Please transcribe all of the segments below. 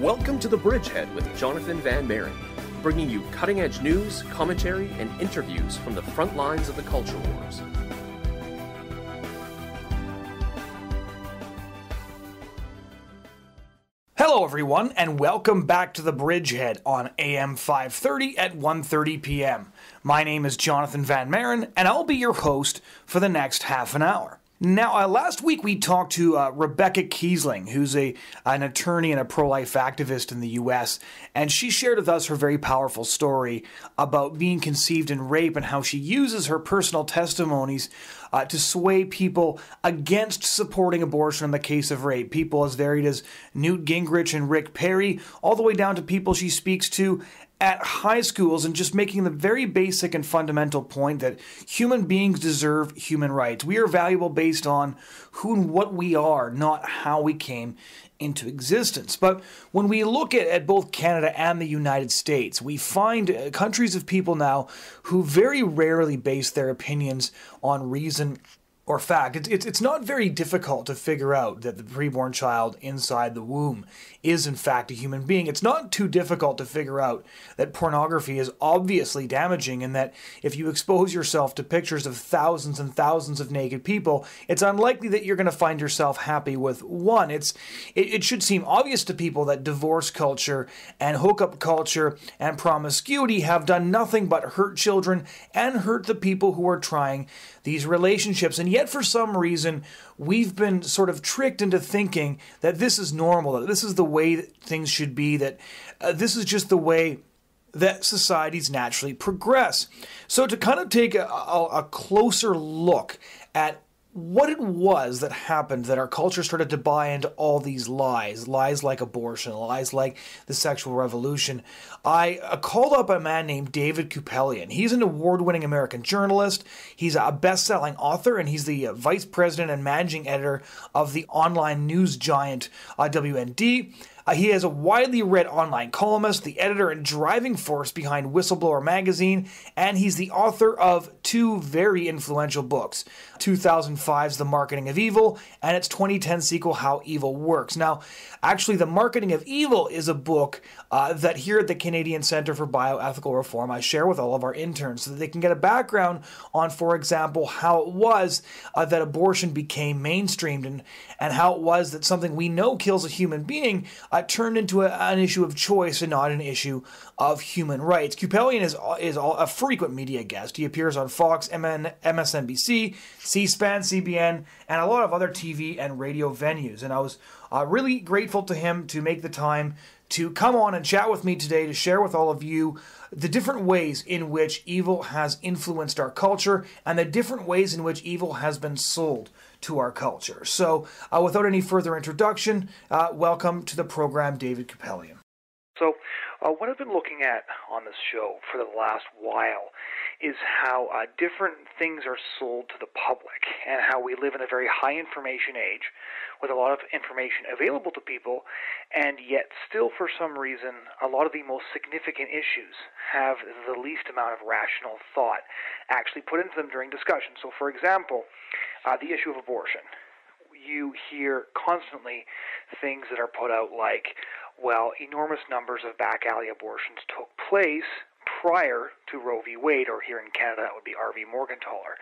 Welcome to The Bridgehead with Jonathan Van Maren, bringing you cutting edge news, commentary, and interviews from the front lines of the culture wars. Hello, everyone, and welcome back to the Bridgehead on AM 530 at 1:30 p.m. My name is Jonathan Van Maren, and I'll be your host for the next half an hour. Now, uh, last week we talked to uh, Rebecca Kiessling, who's a an attorney and a pro-life activist in the U.S., and she shared with us her very powerful story about being conceived in rape and how she uses her personal testimonies uh, to sway people against supporting abortion in the case of rape. People as varied as Newt Gingrich and Rick Perry, all the way down to people she speaks to at high schools and just making the very basic and fundamental point that human beings deserve human rights. We are valuable based on who and what we are, not how we came into existence. But when we look at, at both Canada and the United States, we find uh, countries of people now who very rarely base their opinions on reason or fact. It's, it's, it's not very difficult to figure out that the preborn child inside the womb is in fact a human being. It's not too difficult to figure out that pornography is obviously damaging and that if you expose yourself to pictures of thousands and thousands of naked people, it's unlikely that you're going to find yourself happy with one. It's it, it should seem obvious to people that divorce culture and hookup culture and promiscuity have done nothing but hurt children and hurt the people who are trying these relationships. And yet for some reason we've been sort of tricked into thinking that this is normal, that this is the way that things should be, that uh, this is just the way that societies naturally progress. So, to kind of take a, a, a closer look at what it was that happened that our culture started to buy into all these lies, lies like abortion, lies like the sexual revolution. I uh, called up a man named David Kupelian. He's an award winning American journalist, he's a best selling author, and he's the uh, vice president and managing editor of the online news giant uh, WND. Uh, he is a widely read online columnist, the editor and driving force behind Whistleblower Magazine, and he's the author of two very influential books 2005's The Marketing of Evil and its 2010 sequel, How Evil Works. Now, actually, The Marketing of Evil is a book uh, that here at the Canadian Centre for Bioethical Reform I share with all of our interns so that they can get a background on, for example, how it was uh, that abortion became mainstreamed and, and how it was that something we know kills a human being uh, turned into a, an issue of choice and not an issue of human rights. Kupelian is, is a frequent media guest. He appears on Fox, MN, MSNBC, C SPAN, CBN, and a lot of other TV and radio venues. And I was uh, really grateful to him to make the time to come on and chat with me today to share with all of you the different ways in which evil has influenced our culture and the different ways in which evil has been sold to our culture. So, uh, without any further introduction, uh, welcome to the program, David Kupelian. So, uh, what I've been looking at on this show for the last while is how uh, different things are sold to the public and how we live in a very high information age with a lot of information available to people, and yet still, for some reason, a lot of the most significant issues have the least amount of rational thought actually put into them during discussion. So, for example, uh, the issue of abortion. You hear constantly things that are put out like, well, enormous numbers of back alley abortions took place prior to Roe v. Wade, or here in Canada, that would be R.V. Morgentaler.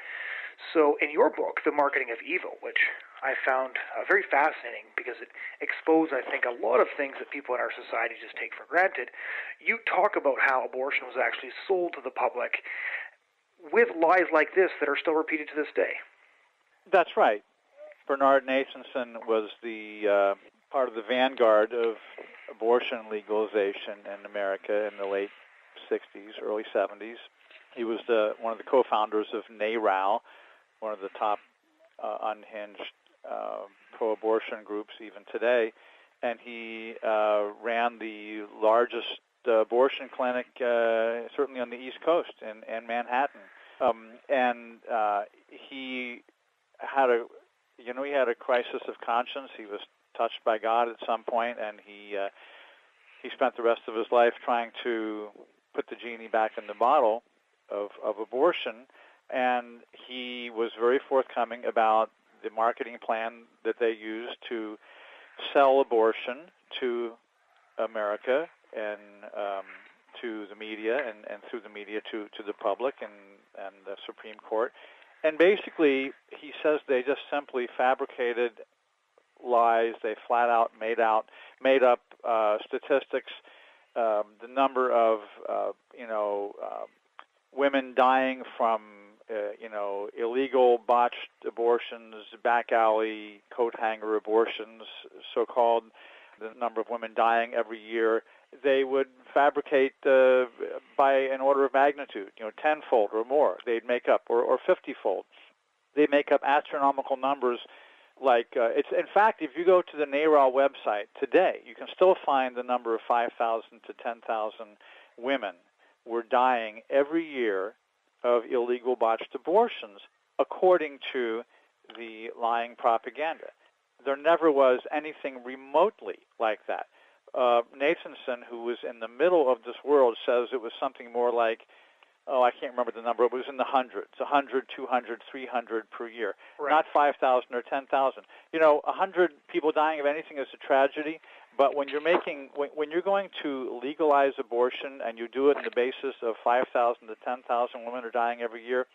So, in your book, The Marketing of Evil, which I found uh, very fascinating because it exposed, I think, a lot of things that people in our society just take for granted, you talk about how abortion was actually sold to the public with lies like this that are still repeated to this day. That's right. Bernard Nathanson was the uh, part of the vanguard of abortion legalization in America in the late 60s, early 70s. He was the, one of the co-founders of NARAL, one of the top uh, unhinged uh, pro-abortion groups even today, and he uh, ran the largest abortion clinic, uh, certainly on the East Coast in, in Manhattan. Um, and uh, he had a, you know, he had a crisis of conscience. He was touched by God at some point, and he uh, he spent the rest of his life trying to put the genie back in the bottle of, of abortion. And he was very forthcoming about the marketing plan that they used to sell abortion to America and um, to the media and, and through the media to, to the public and, and the Supreme Court. And basically, he says they just simply fabricated lies. They flat out made out made up uh, statistics. Um, the number of uh, you know uh, women dying from uh, you know illegal botched abortions, back alley coat hanger abortions, so called. The number of women dying every year they would fabricate uh, by an order of magnitude, you know, tenfold or more. They'd make up, or, or fiftyfold. They make up astronomical numbers. Like uh, it's in fact, if you go to the NARAL website today, you can still find the number of 5,000 to 10,000 women were dying every year of illegal botched abortions, according to the lying propaganda. There never was anything remotely like that uh, Nathanson, who was in the middle of this world, says it was something more like, oh, I can't remember the number. It was in the hundreds, 100, 200, 300 per year, right. not 5,000 or 10,000. You know, 100 people dying of anything is a tragedy, but when you're making, when, when you're going to legalize abortion and you do it on the basis of 5,000 to 10,000 women are dying every year,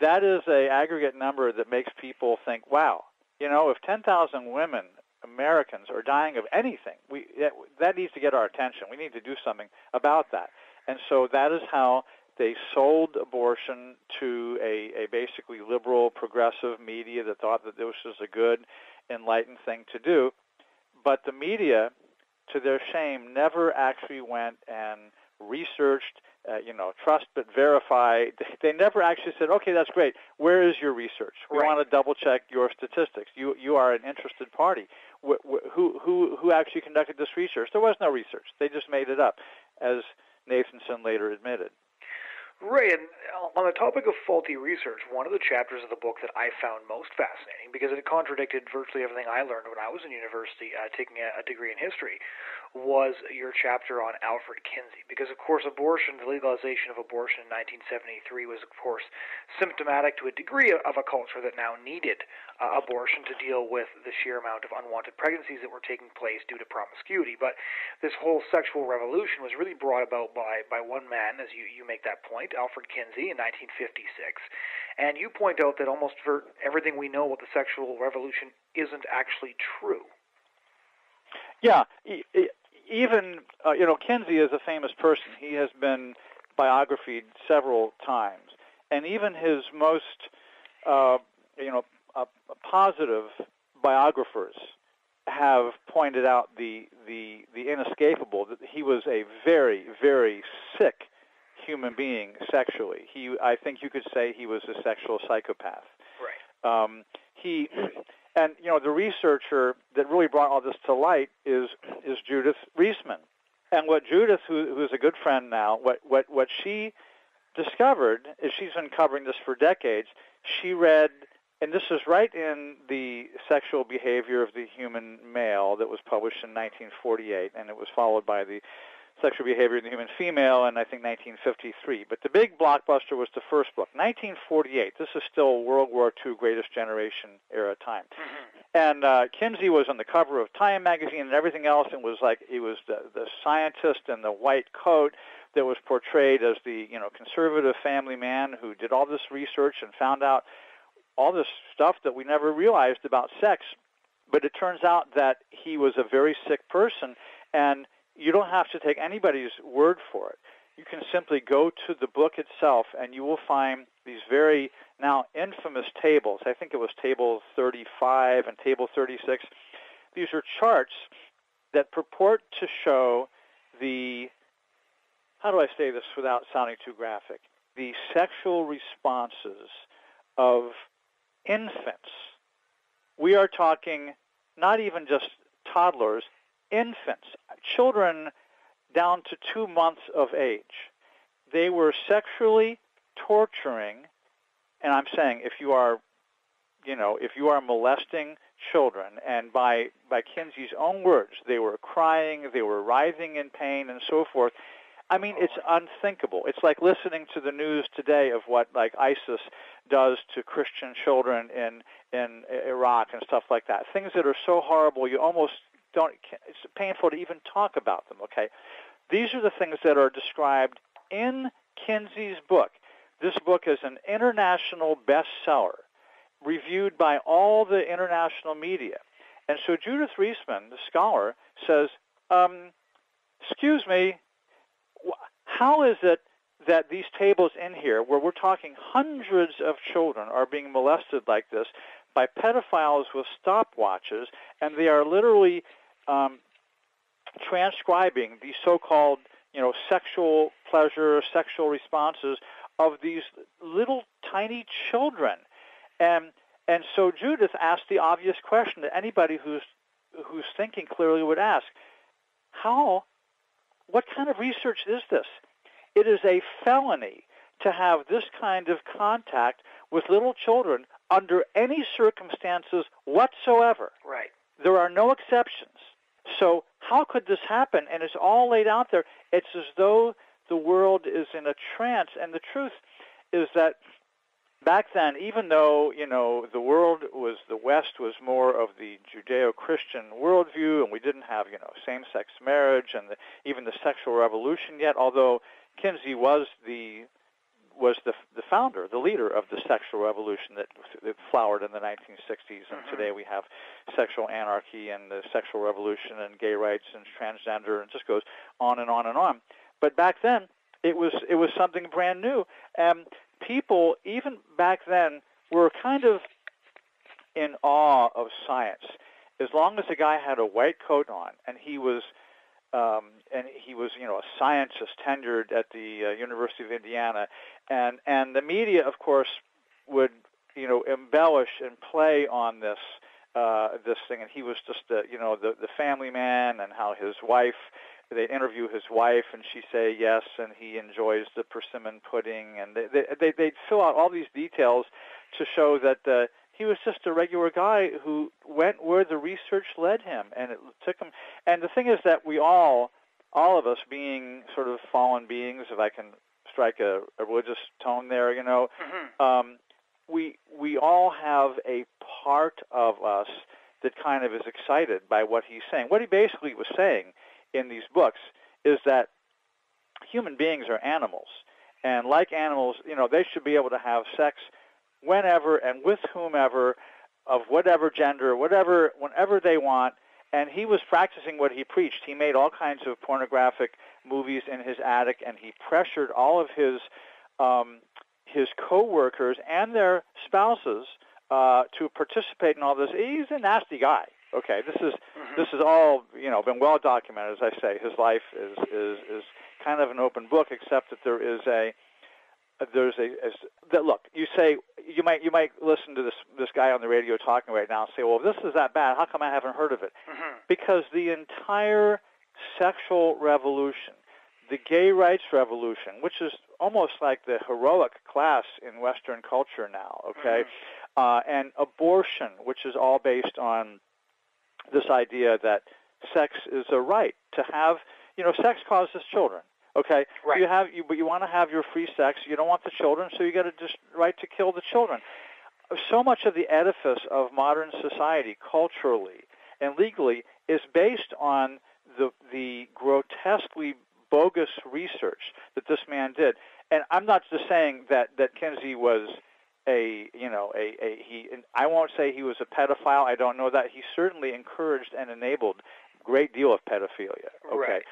that is a aggregate number that makes people think, wow, you know, if 10,000 women Americans are dying of anything, we that, that needs to get our attention. We need to do something about that. And so that is how they sold abortion to a, a basically liberal, progressive media that thought that this was a good, enlightened thing to do. But the media, to their shame, never actually went and researched uh, you know, trust but verify. They never actually said, okay, that's great. Where is your research? We right. want to double check your statistics. You you are an interested party. Wh- wh- who who who actually conducted this research? There was no research. They just made it up, as Nathanson later admitted. Right, and on the topic of faulty research, one of the chapters of the book that I found most fascinating, because it contradicted virtually everything I learned when I was in university uh, taking a, a degree in history, was your chapter on Alfred Kinsey. Because, of course, abortion, the legalization of abortion in 1973 was, of course, symptomatic to a degree of a culture that now needed uh, abortion to deal with the sheer amount of unwanted pregnancies that were taking place due to promiscuity. But this whole sexual revolution was really brought about by, by one man, as you, you make that point, Alfred Kinsey, in 1956. And you point out that almost for everything we know about the sexual revolution isn't actually true. Yeah, even uh, you know Kinsey is a famous person. He has been biographied several times, and even his most uh, you know uh, positive biographers have pointed out the the the inescapable that he was a very very sick human being sexually. He, I think you could say he was a sexual psychopath. Right. Um, he, and you know, the researcher that really brought all this to light is is Judith Reisman. And what Judith, who, who's a good friend now, what what what she discovered is she's been covering this for decades. She read, and this is right in the sexual behavior of the human male that was published in 1948, and it was followed by the Sexual Behavior in the Human Female in, I think, 1953. But the big blockbuster was the first book, 1948. This is still World War II Greatest Generation era time. Mm-hmm. And uh, Kinsey was on the cover of Time magazine and everything else, and was like he was the, the scientist in the white coat that was portrayed as the you know conservative family man who did all this research and found out all this stuff that we never realized about sex. But it turns out that he was a very sick person, and you don't have to take anybody's word for it. You can simply go to the book itself and you will find these very now infamous tables. I think it was table 35 and table 36. These are charts that purport to show the, how do I say this without sounding too graphic, the sexual responses of infants. We are talking not even just toddlers, infants, children down to two months of age. They were sexually torturing, and I'm saying if you are, you know, if you are molesting children, and by by Kinsey's own words, they were crying, they were writhing in pain, and so forth. I mean, it's unthinkable. It's like listening to the news today of what like ISIS does to Christian children in in Iraq and stuff like that. Things that are so horrible, you almost don't. It's painful to even talk about them. Okay, these are the things that are described in Kinsey's book. This book is an international bestseller, reviewed by all the international media. And so Judith Reisman, the scholar, says, um, "Excuse me, how is it that these tables in here, where we're talking hundreds of children are being molested like this by pedophiles with stopwatches, and they are literally um, transcribing these so-called, you know, sexual pleasure, sexual responses of these little tiny children, and and so Judith asked the obvious question that anybody who's who's thinking clearly would ask: How? What kind of research is this? It is a felony to have this kind of contact with little children under any circumstances whatsoever. Right. There are no exceptions. So how could this happen? And it's all laid out there. It's as though the world is in a trance. And the truth is that back then, even though you know the world was the West was more of the Judeo-Christian worldview, and we didn't have you know same-sex marriage and the, even the sexual revolution yet, although Kinsey was the was the the founder, the leader of the sexual revolution that, that flowered in the 1960s, and Mhm. today we have sexual anarchy and the sexual revolution and gay rights and transgender, and just goes on and on and on. But back then, it was it was something brand new, and people even back then were kind of in awe of science. As long as a guy had a white coat on and he was um, and he was, you know, a scientist tenured at the uh, University of Indiana, and and the media, of course, would, you know, embellish and play on this uh, this thing, and he was just, the, you know, the the family man, and how his wife. They interview his wife, and she say yes, and he enjoys the persimmon pudding, and they they they they'd fill out all these details to show that uh, he was just a regular guy who went where the research led him, and it took him. And the thing is that we all, all of us, being sort of fallen beings, if I can strike a, a religious tone there, you know, Mm-hmm. um, we we all have a part of us that kind of is excited by what he's saying. What he basically was saying in these books is that human beings are animals, and like animals, you know, they should be able to have sex whenever and with whomever, of whatever gender, whatever, whenever they want. And he was practicing what he preached. He made all kinds of pornographic movies in his attic, and he pressured all of his um, his coworkers and their spouses uh, to participate in all this. He's a nasty guy. Okay, this is Mhm. this is all you know been well documented. As I say, his life is is is kind of an open book, except that there is a there's a, a that look. You say you might you might listen to this this guy on the radio talking right now and say, well, if this is that bad. How come I haven't heard of it? Mhm. Because the entire sexual revolution, the gay rights revolution, which is almost like the heroic class in Western culture now, okay, uh, and abortion, which is all based on this idea that sex is a right to have. You know, sex causes children. Okay, Right. you have you, but you want to have your free sex. You don't want the children, so you got to just right to kill the children. So much of the edifice of modern society, culturally and legally, is based on the the grotesquely bogus research that this man did. And I'm not just saying that that Kinsey was a you know a, a he. And I won't say he was a pedophile. I don't know that he certainly encouraged and enabled a great deal of pedophilia. Okay, Right.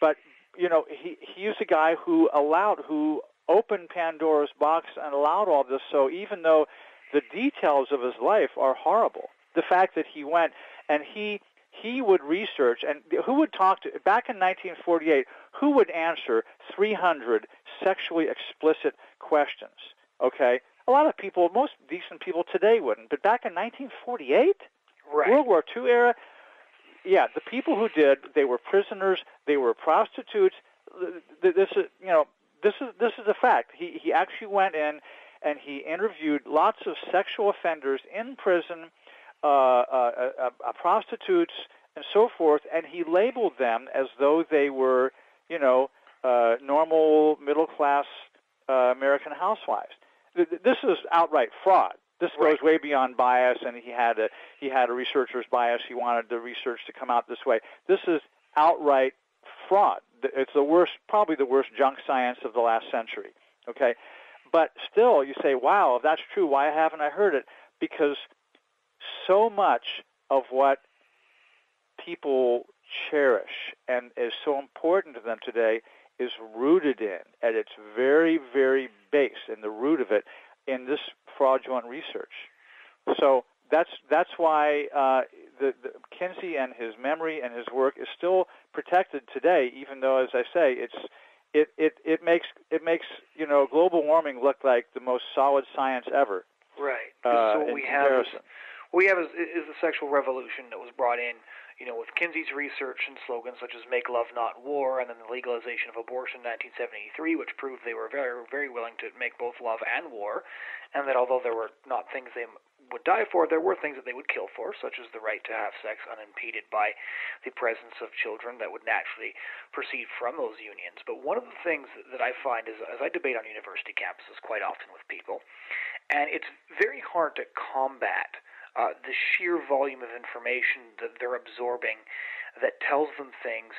but you know he he was a guy who allowed who opened Pandora's box and allowed all this. So even though the details of his life are horrible, the fact that he went and he he would research and who would talk to back in 1948 who would answer 300 sexually explicit questions okay a lot of people most decent people today wouldn't but back in 1948 Right. world war ii era yeah the people who did they were prisoners they were prostitutes this is you know this is this is a fact he he actually went in and he interviewed lots of sexual offenders in prison uh, uh, uh, uh, prostitutes and so forth, and he labeled them as though they were, you know, uh, normal middle class uh, American housewives. Th- th- This is outright fraud. This Right. goes way beyond bias, and he had a he had a researcher's bias. He wanted the research to come out this way. This is outright fraud. It's the worst, probably the worst junk science of the last century. Okay, but still, you say, "Wow, if that's true, why haven't I heard it?" Because so much of what people cherish and is so important to them today is rooted in, at its very, very base, in the root of it, in this fraudulent research. So that's that's why uh, the, the Kinsey and his memory and his work is still protected today, even though, as I say, it's it, it, it makes it makes you know global warming look like the most solid science ever. Right. Uh, so what we have is, comparison. what we have is, is the sexual revolution that was brought in, you know, with Kinsey's research and slogans such as "Make Love Not War" and then the legalization of abortion in 1973, which proved they were very, very willing to make both love and war, and that although there were not things they would die for, there were things that they would kill for, such as the right to have sex unimpeded by the presence of children that would naturally proceed from those unions. But one of the things that I find is, as I debate on university campuses quite often with people, and it's very hard to combat uh, the sheer volume of information that they're absorbing that tells them things,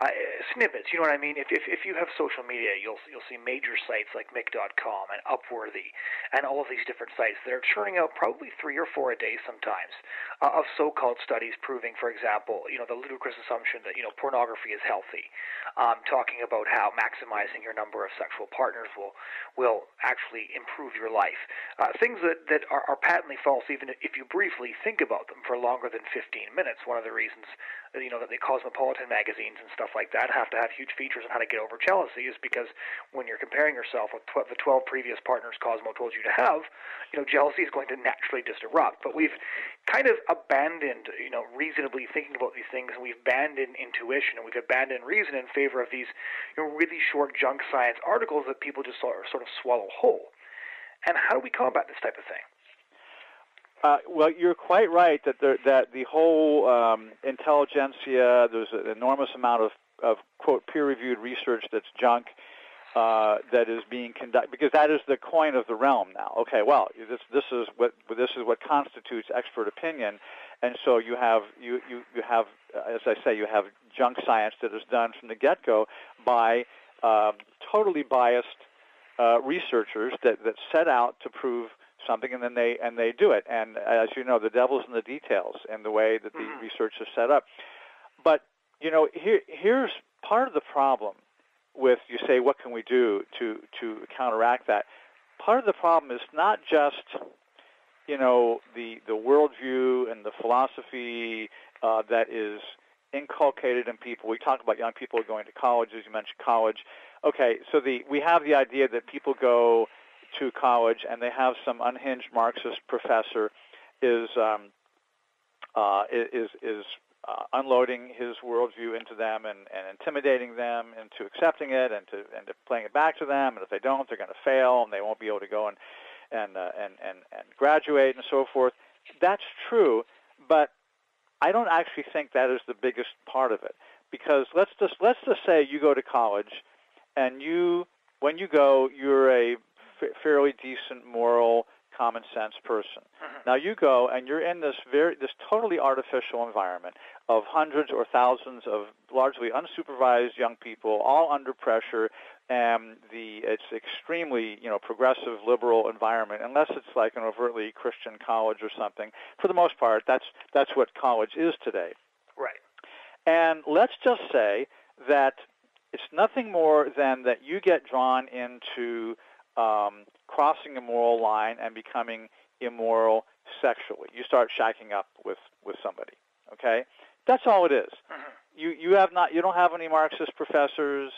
uh, snippets. You know what I mean? If, if if you have social media, you'll you'll see major sites like Mic.com and Upworthy and all of these different sites that are churning out probably three or four a day sometimes uh, of so-called studies proving, for example, you know the ludicrous assumption that you know pornography is healthy, um, talking about how maximizing your number of sexual partners will will actually improve your life. Uh, things that that are, are patently false, even if you briefly think about them for longer than 15 minutes. One of the reasons you know that the cosmopolitan magazines and stuff like that have to have huge features on how to get over jealousy is because when you're comparing yourself with tw- the 12 previous partners Cosmo told you to have, you know jealousy is going to naturally just erupt. But we've kind of abandoned, you know, reasonably thinking about these things, and we've abandoned intuition, and we've abandoned reason in favor of these, you know, really short junk science articles that people just sort of, sort of swallow whole. And how do we combat this type of thing? Uh, well, you're quite right that the, that the whole um, intelligentsia, there's an enormous amount of, of quote peer-reviewed research that's junk uh, that is being conducted because that is the coin of the realm now. Okay, well, this this is what this is what constitutes expert opinion, and so you have you you you have as I say you have junk science that is done from the get-go by um, totally biased uh, researchers that that set out to prove something and then they and they do it. And as you know the devil's in the details in the way that the Mhm. research is set up. But you know here here's part of the problem with you say what can we do to to counteract that? Part of the problem is not just you know the the worldview and the philosophy uh, that is inculcated in people. We talk about young people going to college as you mentioned college. Okay so the we have the idea that people go to college and they have some unhinged Marxist professor is um, uh, is is uh, unloading his worldview into them and, and intimidating them into accepting it and to and to playing it back to them. And if they don't, they're going to fail and they won't be able to go and and uh, and, and and graduate and so forth. That's true, but I don't actually think that is the biggest part of it because let's just let's just say you go to college and you when you go you're a f- fairly decent moral common sense person. Mm-hmm. Now you go and you're in this very this totally artificial environment of hundreds or thousands of largely unsupervised young people all under pressure and the it's extremely you know progressive liberal environment unless it's like an overtly christian college or something. For the most part that's that's what college is today. Right. and let's just say that it's nothing more than that you get drawn into um, crossing a moral line and becoming immoral sexually. You start shacking up with, with somebody. Okay, that's all it is. Mm-hmm. You you have not you don't have any Marxist professors.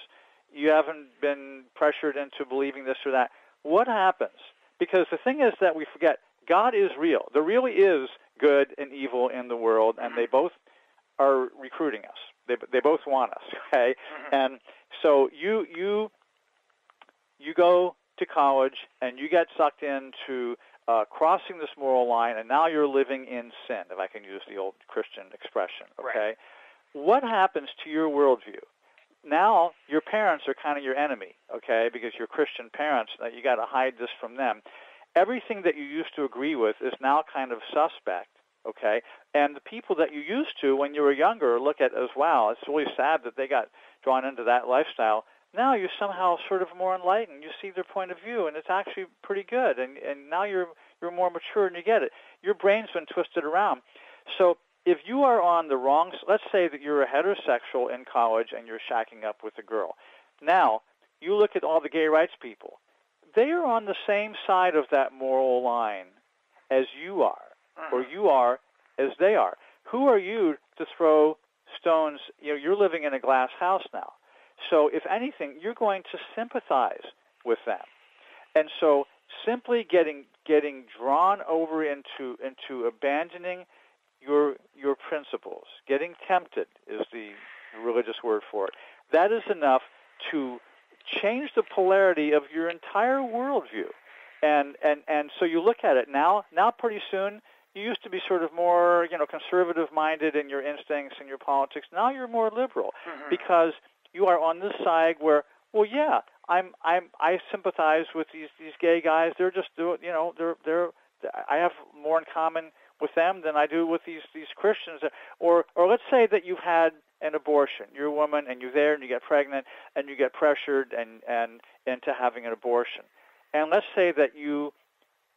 You haven't been pressured into believing this or that. What happens? Because the thing is that we forget God is real. There really is good and evil in the world, and they mm-hmm. both are recruiting us. They they both want us. Okay, mm-hmm. and so you you you go to college and you get sucked into uh, crossing this moral line, and now you're living in sin, if I can use the old Christian expression. Okay, Right. what happens to your worldview? Now your parents are kind of your enemy, okay, because you're Christian parents. That you got to hide this from them, everything that you used to agree with is now kind of suspect. Okay, and the people that you used to when you were younger look at as wow. It's really sad that they got drawn into that lifestyle. Now you're somehow sort of more enlightened. You see their point of view, and it's actually pretty good. And and now you're you're more mature and you get it. Your brain's been twisted around. So if you are on the wrong, let's say that you're a heterosexual in college and you're shacking up with a girl. Now you look at all the gay rights people. They are on the same side of that moral line as you are, or you are as they are. Who are you to throw stones? You know, you're living in a glass house now. So if anything, you're going to sympathize with them. And so simply getting getting drawn over into into abandoning your your principles, getting tempted is the religious word for it. That is enough to change the polarity of your entire worldview. And and and so you look at it now. Now, pretty soon, you used to be sort of more, you know, conservative-minded in your instincts and your politics. Now you're more liberal mm-hmm. because you are on this side where, well, yeah, I'm I'm I sympathize with these these gay guys. They're just doing, you know, they're they're I have more in common with them than I do with these these Christians. Or or let's say that you've had an abortion. You're a woman and you're there and you get pregnant and you get pressured and and into having an abortion. And let's say that you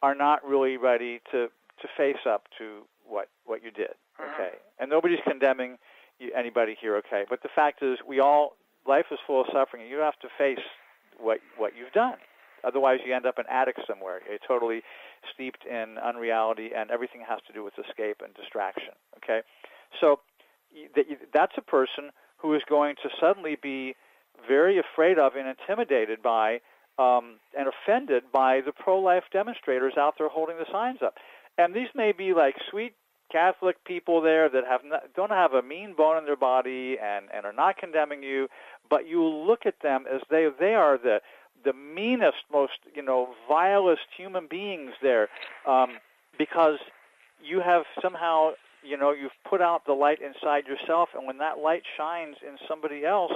are not really ready to to face up to what what you did. Okay, and nobody's condemning anybody here. Okay, but the fact is, we all life is full of suffering, and you have to face what what you've done. Otherwise, you end up an addict somewhere. You're totally steeped in unreality, and everything has to do with escape and distraction. Okay, so that's a person who is going to suddenly be very afraid of and intimidated by um, and offended by the pro-life demonstrators out there holding the signs up. And these may be like sweet Catholic people there that have not, don't have a mean bone in their body and, and are not condemning you, but you look at them as they they are the the meanest, most you know vilest human beings there, um, because you have somehow you know you've put out the light inside yourself and when that light shines in somebody else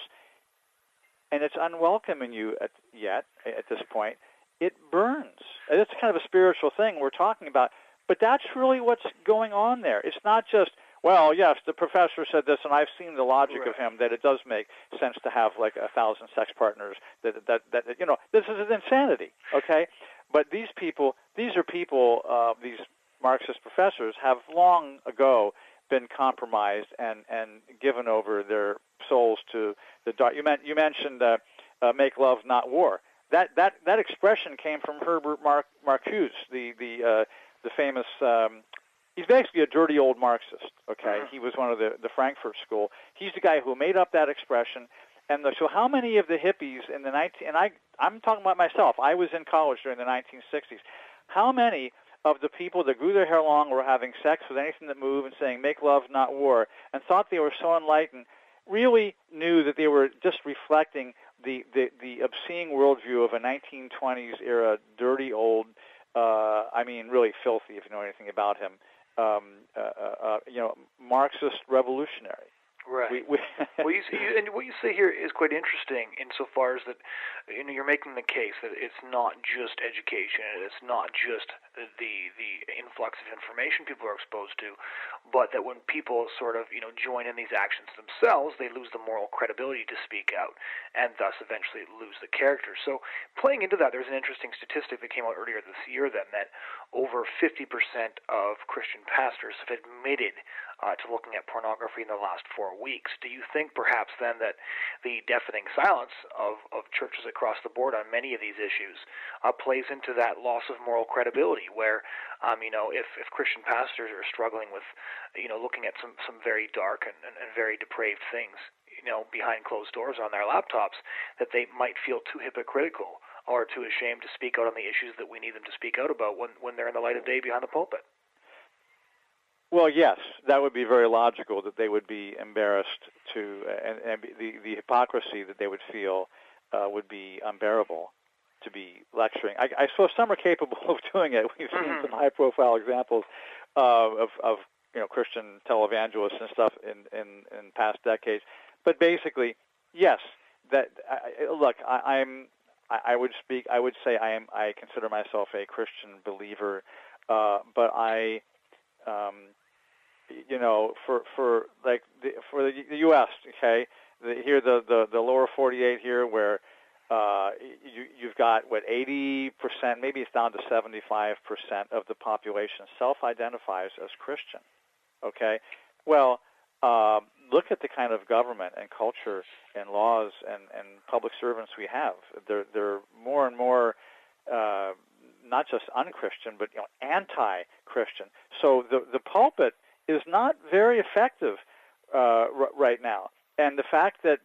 and it's unwelcome in you at, yet at this point it burns. It's kind of a spiritual thing we're talking about but that's really what's going on there it's not just well yes the professor said this and i've seen the logic right. of him that it does make sense to have like a thousand sex partners that that that you know this is an insanity okay but these people these are people uh, these Marxist professors have long ago been compromised and, and given over their souls to the dark. You, meant, you mentioned uh, uh, "make love, not war." That that that expression came from Herbert Mar- Marcuse, the the uh, the famous. Um, he's basically a dirty old Marxist. Okay, uh-huh. he was one of the the Frankfurt School. He's the guy who made up that expression. And the, so, how many of the hippies in the 19 and I I'm talking about myself. I was in college during the 1960s. How many of the people that grew their hair long were having sex with anything that moved and saying make love not war and thought they were so enlightened really knew that they were just reflecting the, the, the obscene worldview of a 1920s era dirty old uh, I mean really filthy if you know anything about him. Um, uh, uh, uh you know Marxist revolutionary Right. We, we well, you see, and what you say here is quite interesting insofar as that you know you're making the case that it's not just education, it's not just the the influx of information people are exposed to, but that when people sort of you know join in these actions themselves, they lose the moral credibility to speak out, and thus eventually lose the character. So playing into that, there's an interesting statistic that came out earlier this year then that over 50% of Christian pastors have admitted uh, to looking at pornography in the last four weeks. Do you think perhaps then that the deafening silence of, of churches across the board on many of these issues uh, plays into that loss of moral credibility? Where, um, you know, if, if Christian pastors are struggling with, you know, looking at some, some very dark and, and, and very depraved things, you know, behind closed doors on their laptops, that they might feel too hypocritical or too ashamed to speak out on the issues that we need them to speak out about when, when they're in the light of day behind the pulpit. Well, yes, that would be very logical that they would be embarrassed to, and, and the the hypocrisy that they would feel uh, would be unbearable to be lecturing. I, I suppose some are capable of doing it. We've seen mm-hmm. some high-profile examples uh, of of you know Christian televangelists and stuff in in in past decades. But basically, yes, that I, look, I, I'm I, I would speak. I would say I am. I consider myself a Christian believer, uh, but I, um, you know, for for like the, for the, U.S. Okay, the, here the, the the lower 48 here where uh, you, you've got what 80 percent, maybe it's down to 75 percent of the population self-identifies as Christian. Okay, well, uh, look at the kind of government and culture and laws and, and public servants we have. They're they're more and more uh, not just unchristian, but you know anti-Christian. So the the pulpit is not very effective uh, r- right now. And the fact that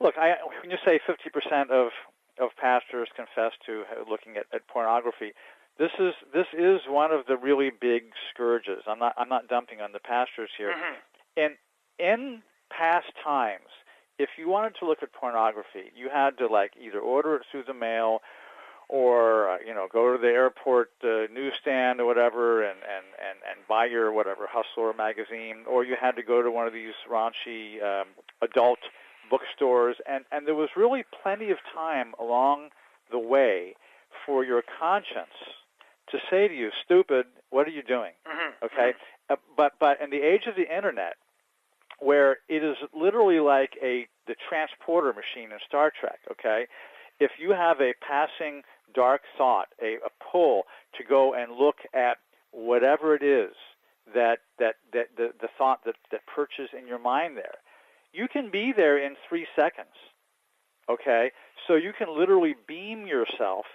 look, I, when you say 50% of of pastors confess to looking at, at pornography, this is this is one of the really big scourges. I'm not I'm not dumping on the pastors here. Mm-hmm. And in past times, if you wanted to look at pornography, you had to like either order it through the mail or uh, you know go to the airport uh, newsstand or whatever and, and, and, and buy your whatever Hustler magazine, or you had to go to one of these raunchy um, adult bookstores, and, and there was really plenty of time along the way for your conscience to say to you, "Stupid, what are you doing?" Mm-hmm. Okay, uh, but but in the age of the internet, where it is literally like a the transporter machine in Star Trek. Okay, if you have a passing dark thought, a, a pull to go and look at whatever it is that that that the, the thought that that perches in your mind there, you can be there in three seconds. Okay, so you can literally beam yourself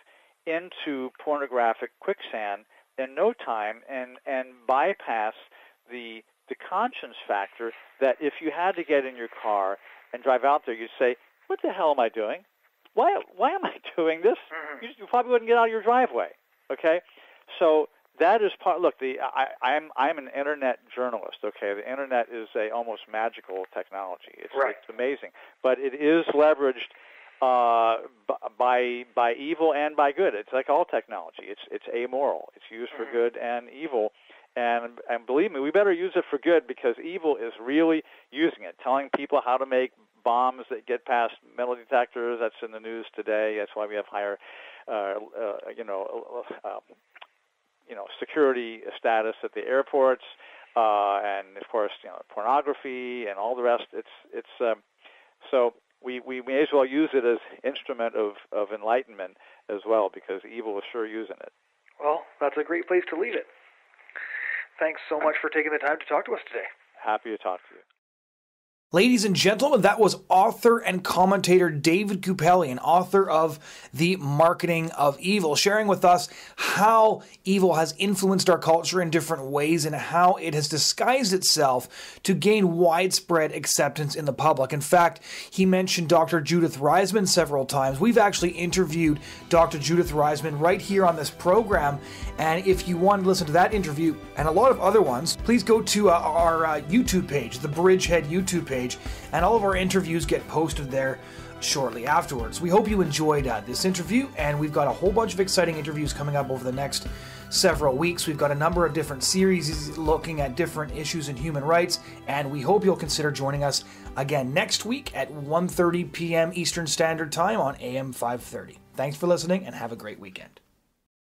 into pornographic quicksand in no time and and bypass the the conscience factor that if you had to get in your car and drive out there, you'd say, "What the hell am I doing? Why why am I doing this?" Mm-hmm. You, you probably wouldn't get out of your driveway. Okay, so that is part. Look, the I, I'm I'm an internet journalist. Okay, the internet is a almost magical technology. It's, Right. it's amazing, but it is leveraged uh, by by evil and by good. It's like all technology. It's it's amoral. It's used for Mhm. good and evil. And and believe me, we better use it for good because evil is really using it, telling people how to make bombs that get past metal detectors. That's in the news today. That's why we have higher, you know, uh, um, you know, security status at the airports, uh, and of course, you know, pornography and all the rest. It's it's um, so we, we may as well use it as instrument of, of enlightenment as well because evil is sure using it. Well, that's a great place to leave it. Thanks so much for taking the time to talk to us today. Happy to talk to you. Ladies and gentlemen, that was author and commentator David Kupelian, author of The Marketing of Evil, sharing with us how evil has influenced our culture in different ways and how it has disguised itself to gain widespread acceptance in the public. In fact, he mentioned Dr. Judith Reisman several times. We've actually interviewed Dr. Judith Reisman right here on this program. And if you want to listen to that interview and a lot of other ones, please go to uh, our uh, YouTube page, the Bridgehead YouTube page and all of our interviews get posted there shortly afterwards. We hope you enjoyed uh, this interview, and we've got a whole bunch of exciting interviews coming up over the next several weeks. We've got a number of different series looking at different issues in human rights, and we hope you'll consider joining us again next week at 1:30 p.m. Eastern Standard Time on AM 530. Thanks for listening, and have a great weekend.